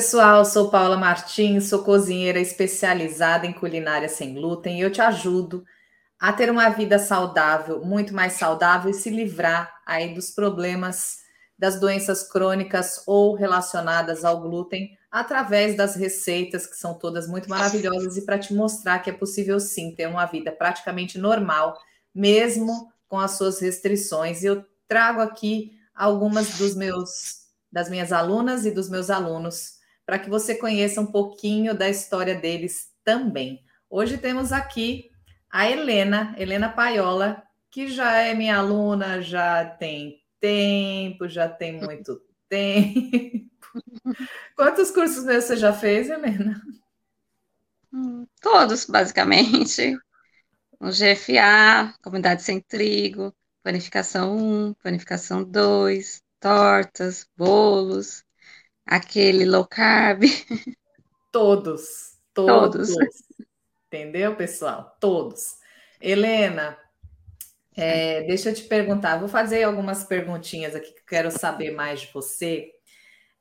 Pessoal, sou Paula Martins, sou cozinheira especializada em culinária sem glúten e eu te ajudo a ter uma vida saudável, muito mais saudável e se livrar aí dos problemas das doenças crônicas ou relacionadas ao glúten através das receitas que são todas muito maravilhosas e para te mostrar que é possível sim ter uma vida praticamente normal, mesmo com as suas restrições. E eu trago aqui algumas dos meus das minhas alunas e dos meus alunos, para que você conheça um pouquinho da história deles também. Hoje temos aqui a Helena, Helena Paiola, que já é minha aluna, já tem tempo, já tem muito tempo. Quantos cursos meus você já fez, Helena? Hum, todos, basicamente. O GFA, Comunidade Sem Trigo, Planificação 1, Planificação 2, tortas, bolos, aquele low carb. Todos, todos. todos. Entendeu, pessoal? Todos. Helena, é, deixa eu te perguntar, vou fazer algumas perguntinhas aqui que eu quero saber mais de você.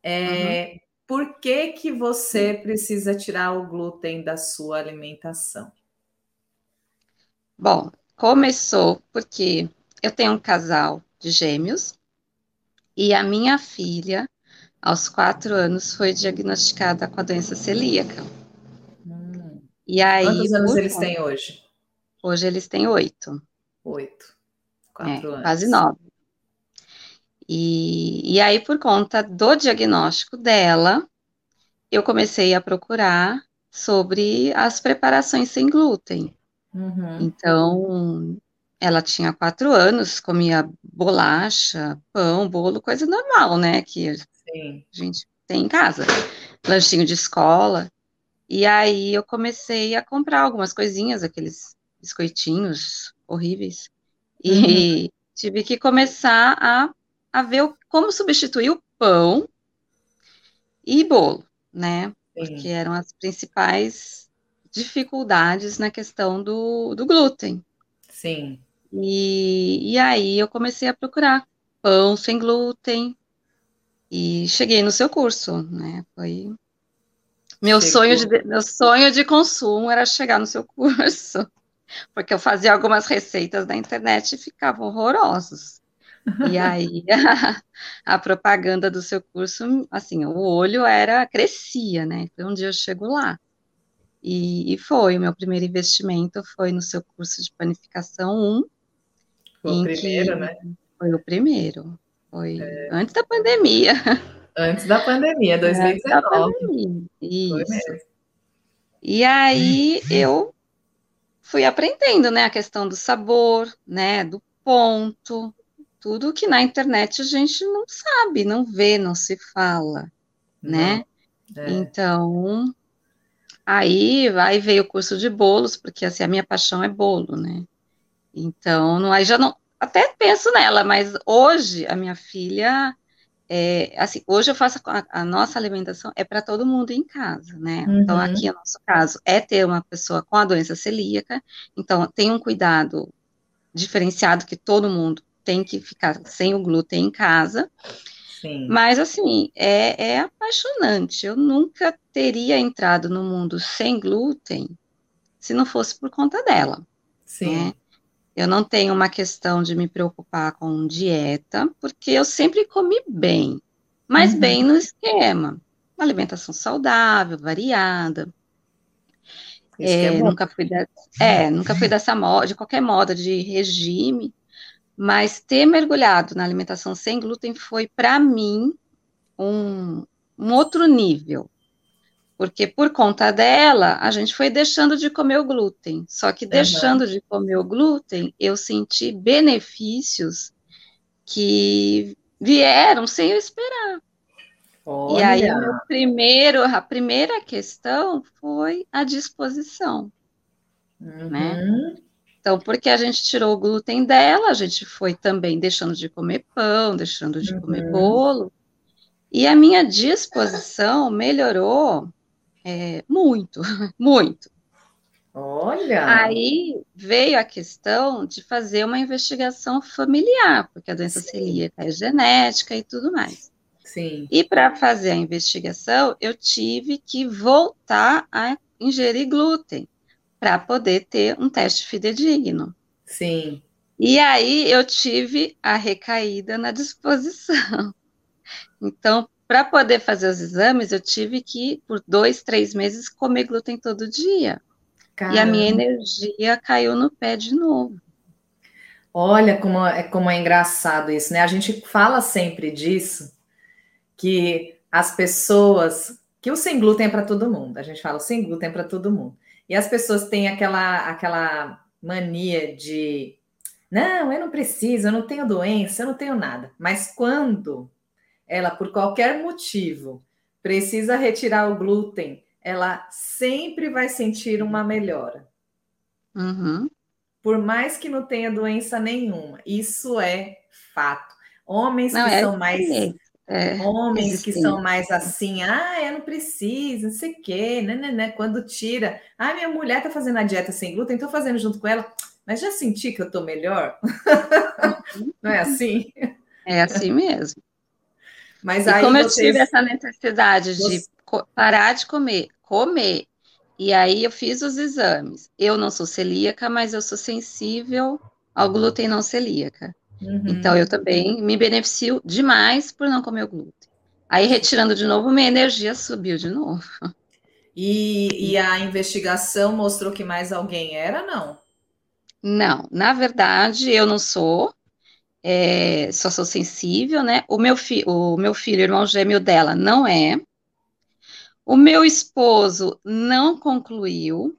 É, uhum. Por que, que você precisa tirar o glúten da sua alimentação? Bom, começou porque eu tenho um casal de gêmeos e a minha filha, aos quatro anos, foi diagnosticada com a doença celíaca. Hum. E aí, Quantos anos eles têm hoje? Hoje eles têm oito. Oito. Quatro é, anos. Quase nove. E, e aí, por conta do diagnóstico dela, eu comecei a procurar sobre as preparações sem glúten. Uhum. Então, ela tinha quatro anos, comia bolacha, pão, bolo, coisa normal, né? Que Sim. a gente tem em casa. Lanchinho de escola. E aí eu comecei a comprar algumas coisinhas, aqueles biscoitinhos horríveis. E uhum. tive que começar a, a ver o, como substituir o pão e bolo, né? Sim. Porque eram as principais dificuldades na questão do, do glúten. Sim. E, e aí eu comecei a procurar pão sem glúten e cheguei no seu curso, né? Foi meu sonho de meu sonho de consumo era chegar no seu curso, porque eu fazia algumas receitas na internet e ficavam horrorosos. E aí a, a, propaganda do seu curso, assim, o olho era crescia, né? Então um dia eu chego lá. E, e foi, o meu primeiro investimento foi no seu curso de panificação 1, foi o primeiro, né? Foi o primeiro. Foi é. antes da pandemia. Antes da pandemia, 2019. Da pandemia. Isso. E aí eu fui aprendendo, né, a questão do sabor, né, do ponto, tudo que na internet a gente não sabe, não vê, não se fala, né? É. Então, aí, aí veio o curso de bolos, porque assim, a minha paixão é bolo, né? Então, não, aí já não, até penso nela, mas hoje a minha filha, é, assim, hoje eu faço a, a nossa alimentação é para todo mundo em casa, né? Então, uhum. Então, aqui, no nosso caso, é ter uma pessoa com a doença celíaca, então, tem um cuidado diferenciado que todo mundo tem que ficar sem o glúten em casa. Sim. Mas, assim, é, é apaixonante. Eu nunca teria entrado no mundo sem glúten se não fosse por conta dela. Sim. Né? Eu não tenho uma questão de me preocupar com dieta, porque eu sempre comi bem, mas uhum. bem no esquema. Uma alimentação saudável, variada. É, é nunca fui de, é, nunca fui dessa moda, de qualquer moda de regime, mas ter mergulhado na alimentação sem glúten foi para mim um, um outro nível, porque por conta dela, a gente foi deixando de comer o glúten. Só que deixando uhum. de comer o glúten, eu senti benefícios que vieram sem eu esperar. Olha. E aí, primeiro, a primeira questão foi a disposição, né? uhum. né? Então, porque a gente tirou o glúten dela, a gente foi também deixando de comer pão, deixando de uhum. comer bolo, e a minha disposição melhorou é, muito, muito. Olha! Aí veio a questão de fazer uma investigação familiar, porque a doença Sim. celíaca é genética e tudo mais. Sim. E para fazer a investigação, eu tive que voltar a ingerir glúten para poder ter um teste fidedigno. Sim. E aí eu tive a recaída na disposição. Então, para poder fazer os exames, eu tive que, por dois, três meses, comer glúten todo dia. Caramba. E a minha energia caiu no pé de novo. Olha como é, como é engraçado isso, né? A gente fala sempre disso, que as pessoas. que o sem glúten é para todo mundo. A gente fala o sem glúten é para todo mundo. E as pessoas têm aquela, aquela mania de. Não, eu não preciso, eu não tenho doença, eu não tenho nada. Mas quando ela, por qualquer motivo, precisa retirar o glúten, ela sempre vai sentir uma melhora. Uhum. Por mais que não tenha doença nenhuma. Isso é fato. Homens não, que é são mais. É, homens que são mais assim, ah, eu não preciso, não sei o quê, né, né, né, quando tira, ah, minha mulher tá fazendo a dieta sem glúten, tô fazendo junto com ela, mas já senti que eu tô melhor? não é assim? É assim mesmo. Mas e aí como vocês... eu tive essa necessidade de parar de comer, comer, e aí eu fiz os exames. Eu não sou celíaca, mas eu sou sensível ao glúten não celíaca. Uhum. Então eu também me beneficio demais por não comer o glúten. Aí retirando de novo, minha energia subiu de novo. E, e a investigação mostrou que mais alguém era, não? Não, na verdade eu não sou é, só sou sensível, né? O meu, fi, o meu filho, irmão gêmeo dela, não é. O meu esposo não concluiu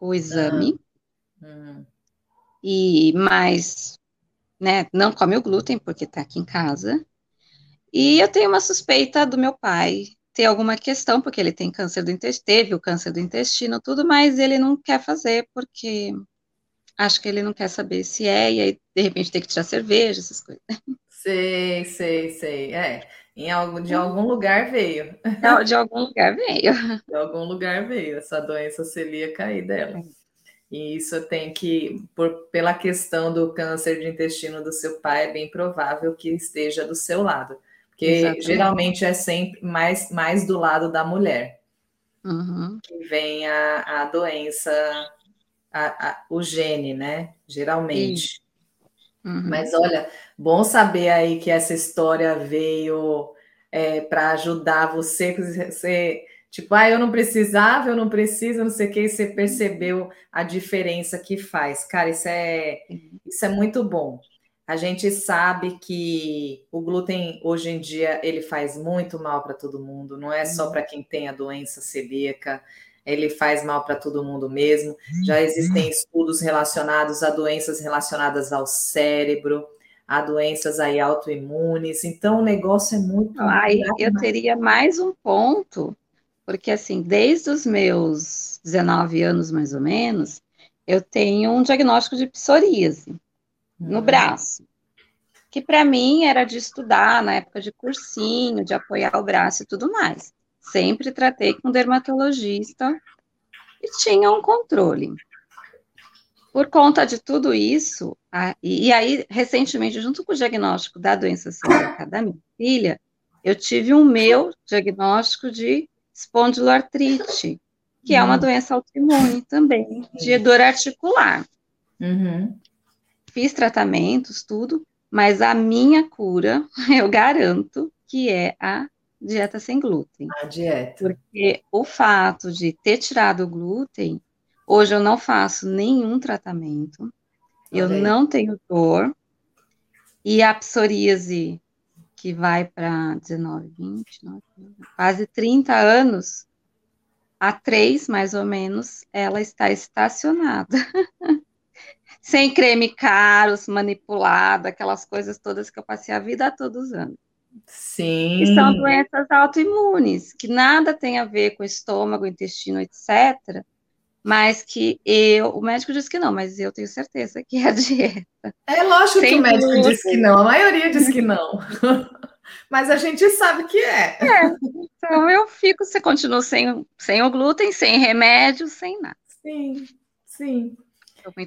o exame. Uhum. E, mas, né, não come o glúten porque está aqui em casa. E eu tenho uma suspeita do meu pai ter alguma questão, porque ele tem câncer do intestino, teve o câncer do intestino, tudo, mas ele não quer fazer porque acho que ele não quer saber se é, e aí, de repente, tem que tirar cerveja, essas coisas. Sei, sei, sei. É, em algum, de algum lugar veio. Não, de algum lugar veio. De algum lugar veio essa doença celíaca aí dela. E isso tem que, por, pela questão do câncer de intestino do seu pai, é bem provável que esteja do seu lado. Porque Exatamente. geralmente é sempre mais, mais do lado da mulher uhum. que vem a, a doença a, a, o gene, né? Geralmente. Uhum. Mas olha, bom saber aí que essa história veio é, para ajudar você, você, tipo, ah, eu não precisava, eu não preciso, não sei o que, e você percebeu a diferença que faz. Cara, isso é, isso é muito bom. A gente sabe que o glúten hoje em dia ele faz muito mal para todo mundo, não é só uhum. para quem tem a doença celíaca, ele faz mal para todo mundo mesmo. Já uhum. existem estudos relacionados a doenças relacionadas ao cérebro, a doenças aí autoimunes. Então o negócio é muito. Ai, eu teria mais um ponto, porque assim, desde os meus 19 anos mais ou menos, eu tenho um diagnóstico de psoríase hum. no braço. Que para mim era de estudar na época de cursinho, de apoiar o braço e tudo mais sempre tratei com dermatologista e tinha um controle. Por conta de tudo isso, a, e, e, aí, recentemente, junto com o diagnóstico da doença celíaca da minha filha, eu tive um meu diagnóstico de espondiloartrite, que uhum. é uma hum. doença autoimune também, de dor articular. Uhum. Fiz tratamentos, tudo, mas a minha cura, eu garanto que é a dieta sem glúten. A dieta. Porque o fato de ter tirado o glúten, hoje eu não faço nenhum tratamento, eu não tenho dor, e a psoríase, que vai para 19, 20, 19, quase 30 anos, há três, mais ou menos, ela está estacionada. Sem creme caros, manipulada, aquelas coisas todas que eu passei a vida toda usando. Sim. Que são doenças autoimunes, que nada tem a ver com estômago, intestino, etc. Mas que eu, o médico disse que não, mas eu tenho certeza que é a dieta. É lógico Sem que o médico glúten. diz que não, a maioria diz que não. mas a gente sabe que é. é. Então eu fico, você continua sem, sem o glúten, sem remédio, sem nada. Sim, sim.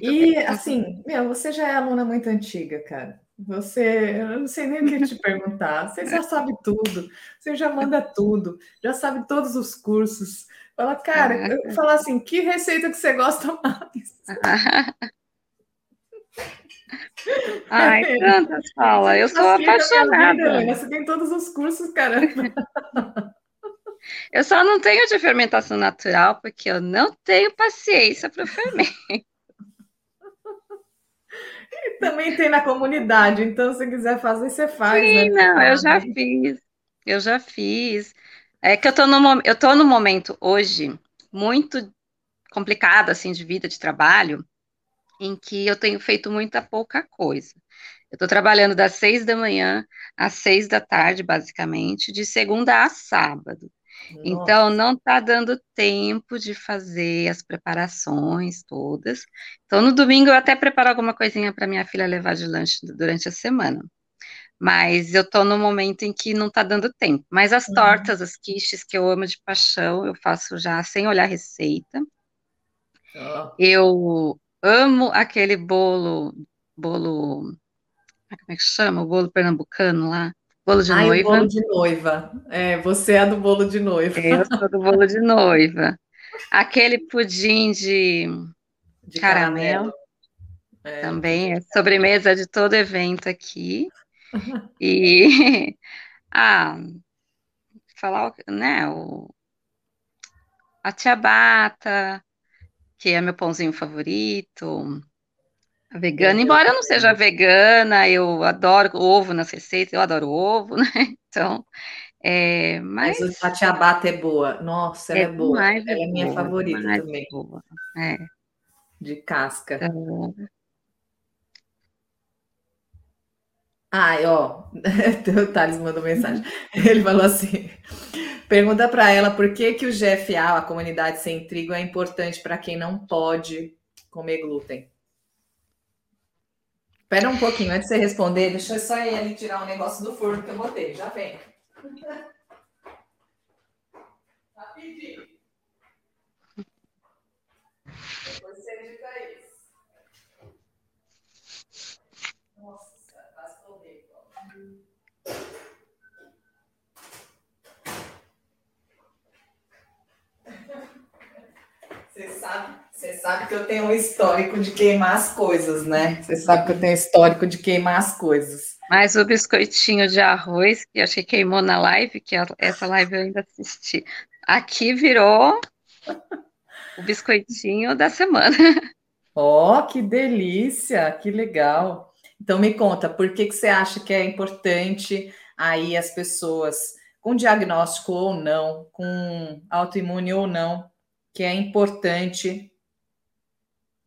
E bem. assim, meu, você já é aluna muito antiga, cara. Você, eu não sei nem o que te perguntar. Você já sabe tudo, você já manda tudo, já sabe todos os cursos. Fala, cara, eu assim, que receita que você gosta mais? Ai, tantas fala. Eu sou apaixonada. Vida, você tem todos os cursos, caramba. Eu só não tenho de fermentação natural porque eu não tenho paciência para fermento. E também tem na comunidade, então se quiser fazer, você faz. Sim, né? não, eu já fiz. Eu já fiz. É que eu tô no, eu tô no momento hoje muito complicado assim de vida, de trabalho, em que eu tenho feito muita pouca coisa. Eu estou trabalhando das seis da manhã às seis da tarde, basicamente, de segunda a sábado. Nossa. Então, não está dando tempo de fazer as preparações todas. Então, no domingo, eu até preparo alguma coisinha para minha filha levar de lanche durante a semana. Mas eu estou no momento em que não está dando tempo. Mas as uhum. tortas, as quiches que eu amo de paixão, eu faço já sem olhar a receita. Oh. Eu amo aquele bolo, bolo, ah, como é que chama? O bolo pernambucano lá. Bolo de Ai, noiva. Bolo de noiva. É, você é do bolo de noiva. Eu sou do bolo de noiva. Aquele pudim de, de caramelo. caramelo. É. Também é sobremesa de todo evento aqui. E ah, falar, né, o, a ciabatta, que é meu pãozinho favorito. Vegana, embora eu não seja vegana, eu adoro ovo nas receitas, eu adoro ovo, né? Então, é, mas... mas a ciabatta é boa. Nossa, ela é, é boa. Ela é minha boa, favorita também. Boa. É. De casca. Então... Ai, ó, o Thales mandou mensagem. Ele falou assim: Pergunta para ela por que, que o GFA, a comunidade sem trigo, é importante para quem não pode comer glúten. Espera um pouquinho, antes de você responder, deixa eu só ali tirar um negócio do forno que eu botei. Já vem. Rapidinho. Depois você edita isso. Nossa, quase tomei. Você sabe, você sabe que eu tenho um histórico de queimar as coisas, né? Você sabe que eu tenho histórico de queimar as coisas. Mas o biscoitinho de arroz, que achei que queimou na live, que essa live eu ainda assisti, aqui virou o biscoitinho da semana. Oh, que delícia, que legal. Então me conta, por que, que você acha que é importante aí as pessoas com diagnóstico ou não, com autoimune ou não, que é importante.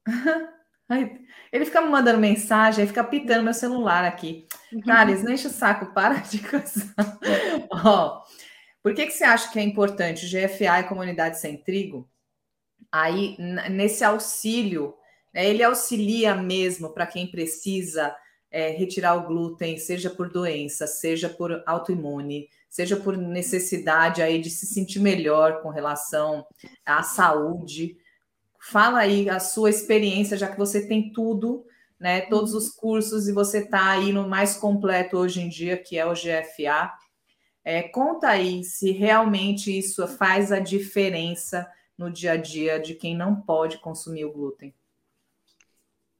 Ele fica me mandando mensagem, aí fica pitando meu celular aqui. Thales, não enche o saco, para de coisar. Ó, por que, que você acha que é importante o GFA e comunidade sem trigo? Aí, nesse auxílio, né, ele auxilia mesmo para quem precisa é, retirar o glúten, seja por doença, seja por autoimune, seja por necessidade aí de se sentir melhor com relação à saúde. Fala aí a sua experiência, já que você tem tudo, né? Todos os cursos e você está aí no mais completo hoje em dia, que é o GFA. É, conta aí se realmente isso faz a diferença no dia a dia de quem não pode consumir o glúten.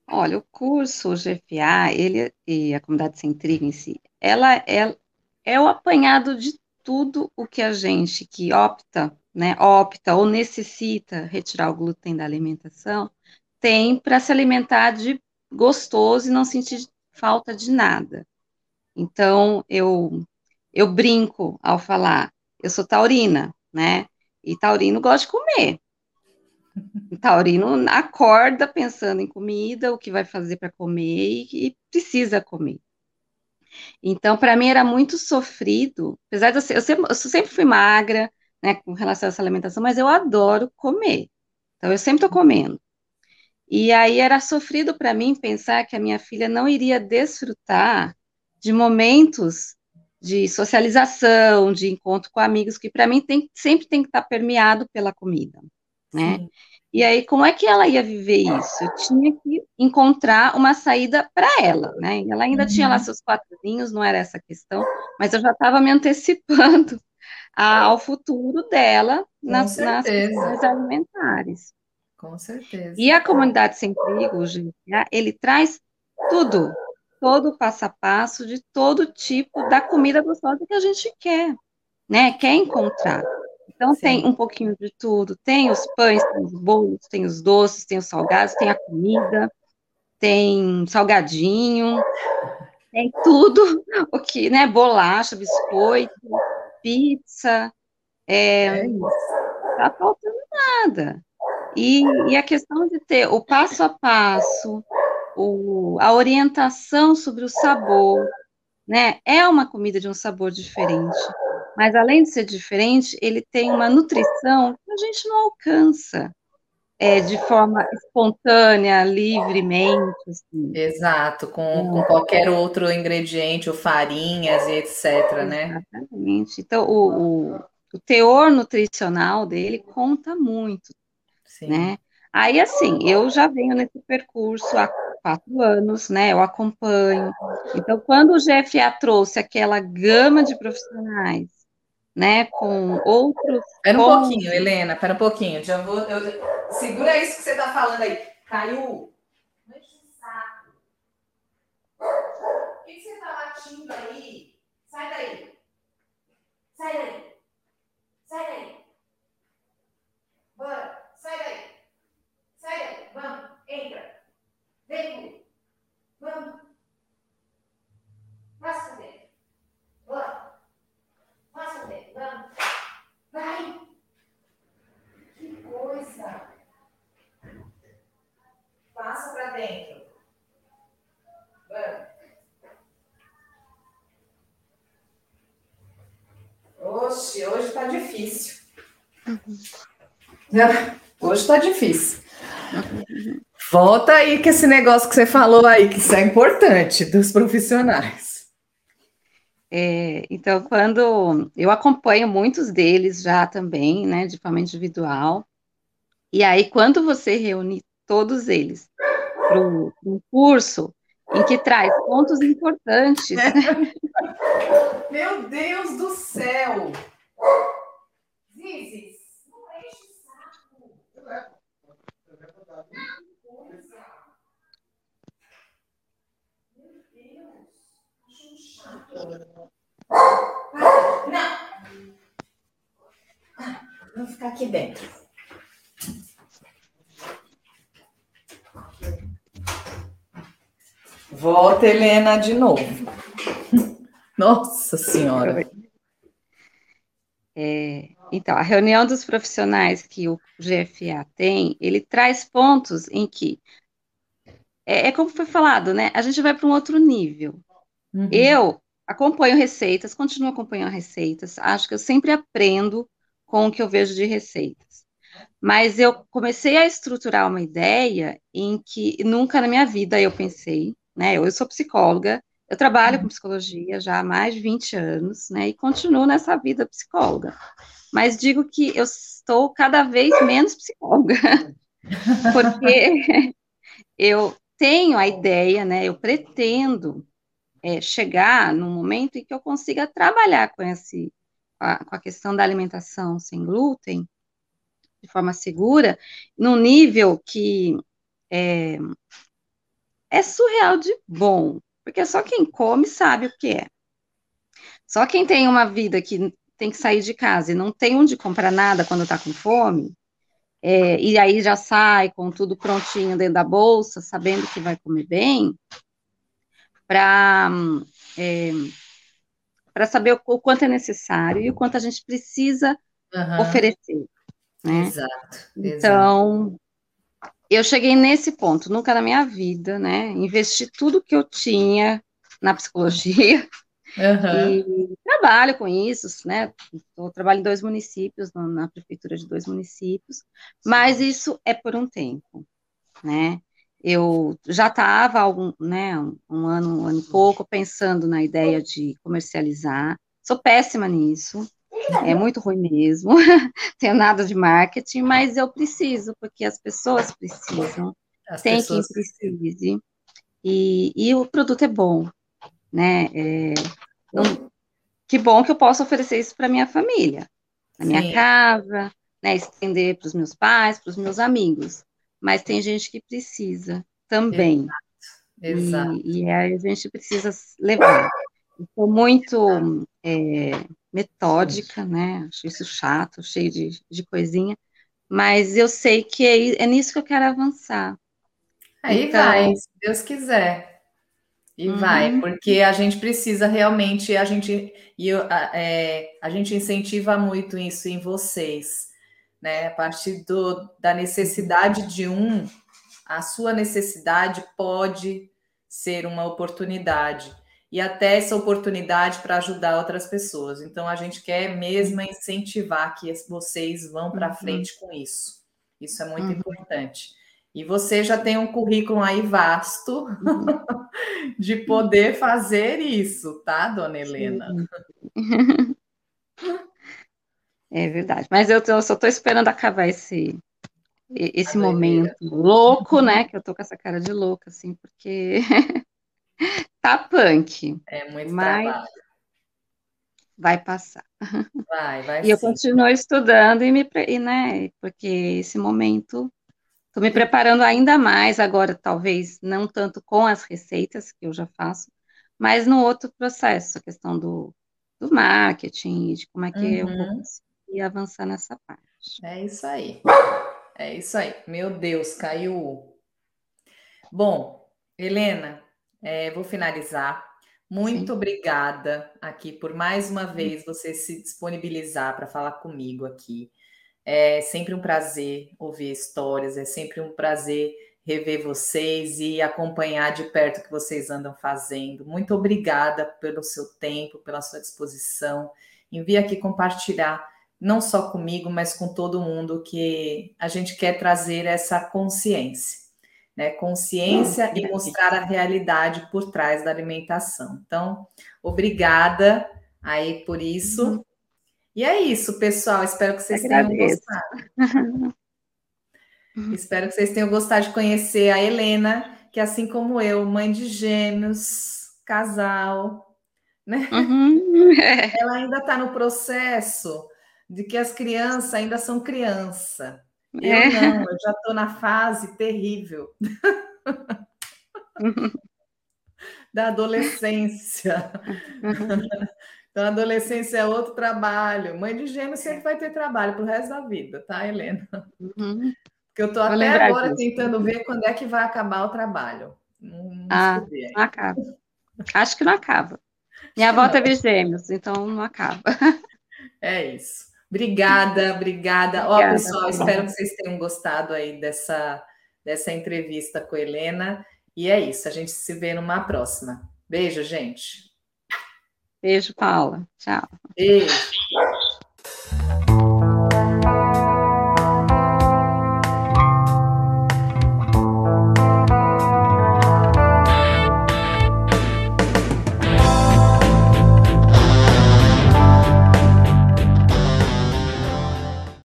Olha, o curso o GFA, ele e a comunidade trigo em si, ela é, é o apanhado de tudo o que a gente que opta, né, opta ou necessita retirar o glúten da alimentação, tem para se alimentar de gostoso e não sentir falta de nada. Então, eu eu brinco ao falar, eu sou taurina, né? E taurino gosta de comer. O taurino acorda pensando em comida, o que vai fazer para comer e, e precisa comer. Então, para mim era muito sofrido, apesar de eu, ser, eu, sempre, eu sempre fui magra, né, com relação a essa alimentação, mas eu adoro comer. Então, eu sempre estou comendo. E aí era sofrido para mim pensar que a minha filha não iria desfrutar de momentos de socialização, de encontro com amigos, que para mim tem, sempre tem que estar tá permeado pela comida, né? Sim. E aí, como é que ela ia viver isso? Eu tinha que encontrar uma saída para ela, né? Ela ainda uhum. tinha lá uhum. seus quadrinhos, não era essa a questão, mas eu já estava me antecipando ao futuro dela nas, nas questões alimentares. Com certeza. E a comunidade sem trigo, gente, ele traz tudo, todo o passo a passo de todo tipo da comida gostosa que a gente quer, né? Quer encontrar. Então Sim. tem um pouquinho de tudo, tem os pães, tem os bolos, tem os doces, tem os salgados, tem a comida, tem salgadinho, tem tudo o que, né? Bolacha, biscoito, pizza, é, é tá faltando nada. E, e, a questão de ter o passo a passo, o, a orientação sobre o sabor, né? É uma comida de um sabor diferente. Mas além de ser diferente, ele tem uma nutrição que a gente não alcança é, de forma espontânea, livremente. Assim. Exato, com, com, qualquer outro ingrediente, ou farinhas e etc, né? Exatamente. Então, o, o, o teor nutricional dele conta muito, Sim. né? Aí, assim, eu já venho nesse percurso há quatro anos, né? Eu acompanho. Então, quando o GFA trouxe aquela gama de profissionais né, com outros. Espera um pouquinho, Helena, espera um pouquinho. Já vou, eu, segura isso que você está falando aí. Caiu. saco. O que, você está latindo aí? Sai daí. Sai daí. Sai daí. Bora. Sai daí. Sai daí. Vamos. Entra. Vem. Vamos. Passa dentro. Bora. Passa dentro, vamos. Vai. Que coisa. Passa para dentro. Vamos. Oxe, hoje está difícil. Hoje está difícil. Volta aí que esse negócio que você falou aí, que isso é importante dos profissionais. É, então, quando eu acompanho muitos deles já também, né, de forma individual, e aí quando você reúne todos eles para um curso em que traz pontos importantes. Né? Meu Deus do céu! Zizis, não enche o saco. Não! Vou ficar aqui dentro. Volta, Helena, de novo. Nossa Senhora. É, então, a reunião dos profissionais que o GFA tem, ele traz pontos em que, é, é como foi falado, né? A gente vai para um outro nível. Uhum. Eu acompanho receitas, continuo acompanhando receitas, acho que eu sempre aprendo com o que eu vejo de receitas. Mas eu comecei a estruturar uma ideia em que nunca na minha vida eu pensei, né? Eu, eu sou psicóloga, eu trabalho com psicologia já há mais de 20 anos, né? E continuo nessa vida psicóloga. Mas digo que eu estou cada vez menos psicóloga, porque eu tenho a ideia, né? Eu pretendo é, chegar num momento em que eu consiga trabalhar com, esse, a, com a questão da alimentação sem glúten de forma segura, num nível que é, é surreal de bom, porque só quem come sabe o que é. Só quem tem uma vida que tem que sair de casa e não tem onde comprar nada quando está com fome, é, e aí já sai com tudo prontinho dentro da bolsa, sabendo que vai comer bem, para é, para saber o, o, quanto é necessário e o quanto a gente precisa uhum. oferecer. Né? Exato. Então, exato. eu cheguei nesse ponto, nunca na minha vida, né? Investi tudo que eu tinha na psicologia. Uhum. E trabalho com isso, né? Eu trabalho em dois municípios, na prefeitura de dois municípios, mas isso é por um tempo, né? Eu já estava algum, né, um, ano, um ano e pouco pensando na ideia de comercializar. Sou péssima nisso, é muito ruim mesmo. tenho nada de marketing, mas eu preciso, porque as pessoas precisam. As tem pessoas... quem precise. E, e o produto é bom, né? É, que bom que eu posso oferecer isso para minha família, na minha Sim. casa, né? Estender para os meus pais, para os meus amigos. Mas tem gente que precisa também. Exato. E, e aí a gente precisa levar. Estou muito é, metódica, né? Acho isso chato, cheio de, de coisinha, mas eu sei que é, é nisso que eu quero avançar. Aí então... vai, se Deus quiser. E uhum. vai, porque a gente precisa realmente, a gente, e é, a gente incentiva muito isso em vocês, né? A partir do, da necessidade de um, a sua necessidade pode ser uma oportunidade e até essa oportunidade para ajudar outras pessoas. Então a gente quer mesmo incentivar que vocês vão para uhum. frente com isso. Isso é muito uhum. importante. E você já tem um currículo aí vasto uhum. de poder fazer isso, tá, dona Helena? É verdade. Mas eu, eu só estou esperando acabar esse, esse momento louco, né? Que eu tô com essa cara de louca, assim, porque tá punk. É muito mas trabalho. Vai passar. Vai, vai. E sim. eu continuo estudando e me, e, né? Porque esse momento Estou me preparando ainda mais agora, talvez não tanto com as receitas que eu já faço, mas no outro processo, a questão do, do marketing, de como é que uhum. eu vou. Conseguir avançar nessa parte. É isso aí. É isso aí. Meu Deus, caiu. Bom, Helena, é, vou finalizar. Muito Sim. obrigada aqui por mais uma vez você se disponibilizar para falar comigo aqui. É sempre um prazer ouvir histórias, é sempre um prazer rever vocês e acompanhar de perto o que vocês andam fazendo. Muito obrigada pelo seu tempo, pela sua disposição. Envie aqui compartilhar não só comigo, mas com todo mundo, que a gente quer trazer essa consciência, né? Consciência e mostrar a realidade por trás da alimentação. Então, obrigada aí por isso. Uhum. E é isso, pessoal. Espero que vocês tenham gostado. Espero que vocês tenham gostado de conhecer a Helena, que assim como eu, mãe de gêmeos, casal, né? Uhum. Ela ainda está no processo de que as crianças ainda são criança. Eu é. não, eu já estou na fase terrível da adolescência. Então, a adolescência é outro trabalho. Mãe de gêmeos sempre vai ter trabalho para o resto da vida, tá, Helena? Uhum. Porque eu estou até agora disso. tentando ver quando é que vai acabar o trabalho. Não ah, não acaba. Acho que não acaba. Minha avó teve gêmeos, então não acaba. É isso. Obrigada, obrigada. Ó, pessoal, espero que vocês tenham gostado aí dessa, dessa entrevista com a Helena. E é isso, a gente se vê numa próxima. Beijo, gente. Beijo, Paula. Tchau. Beijo.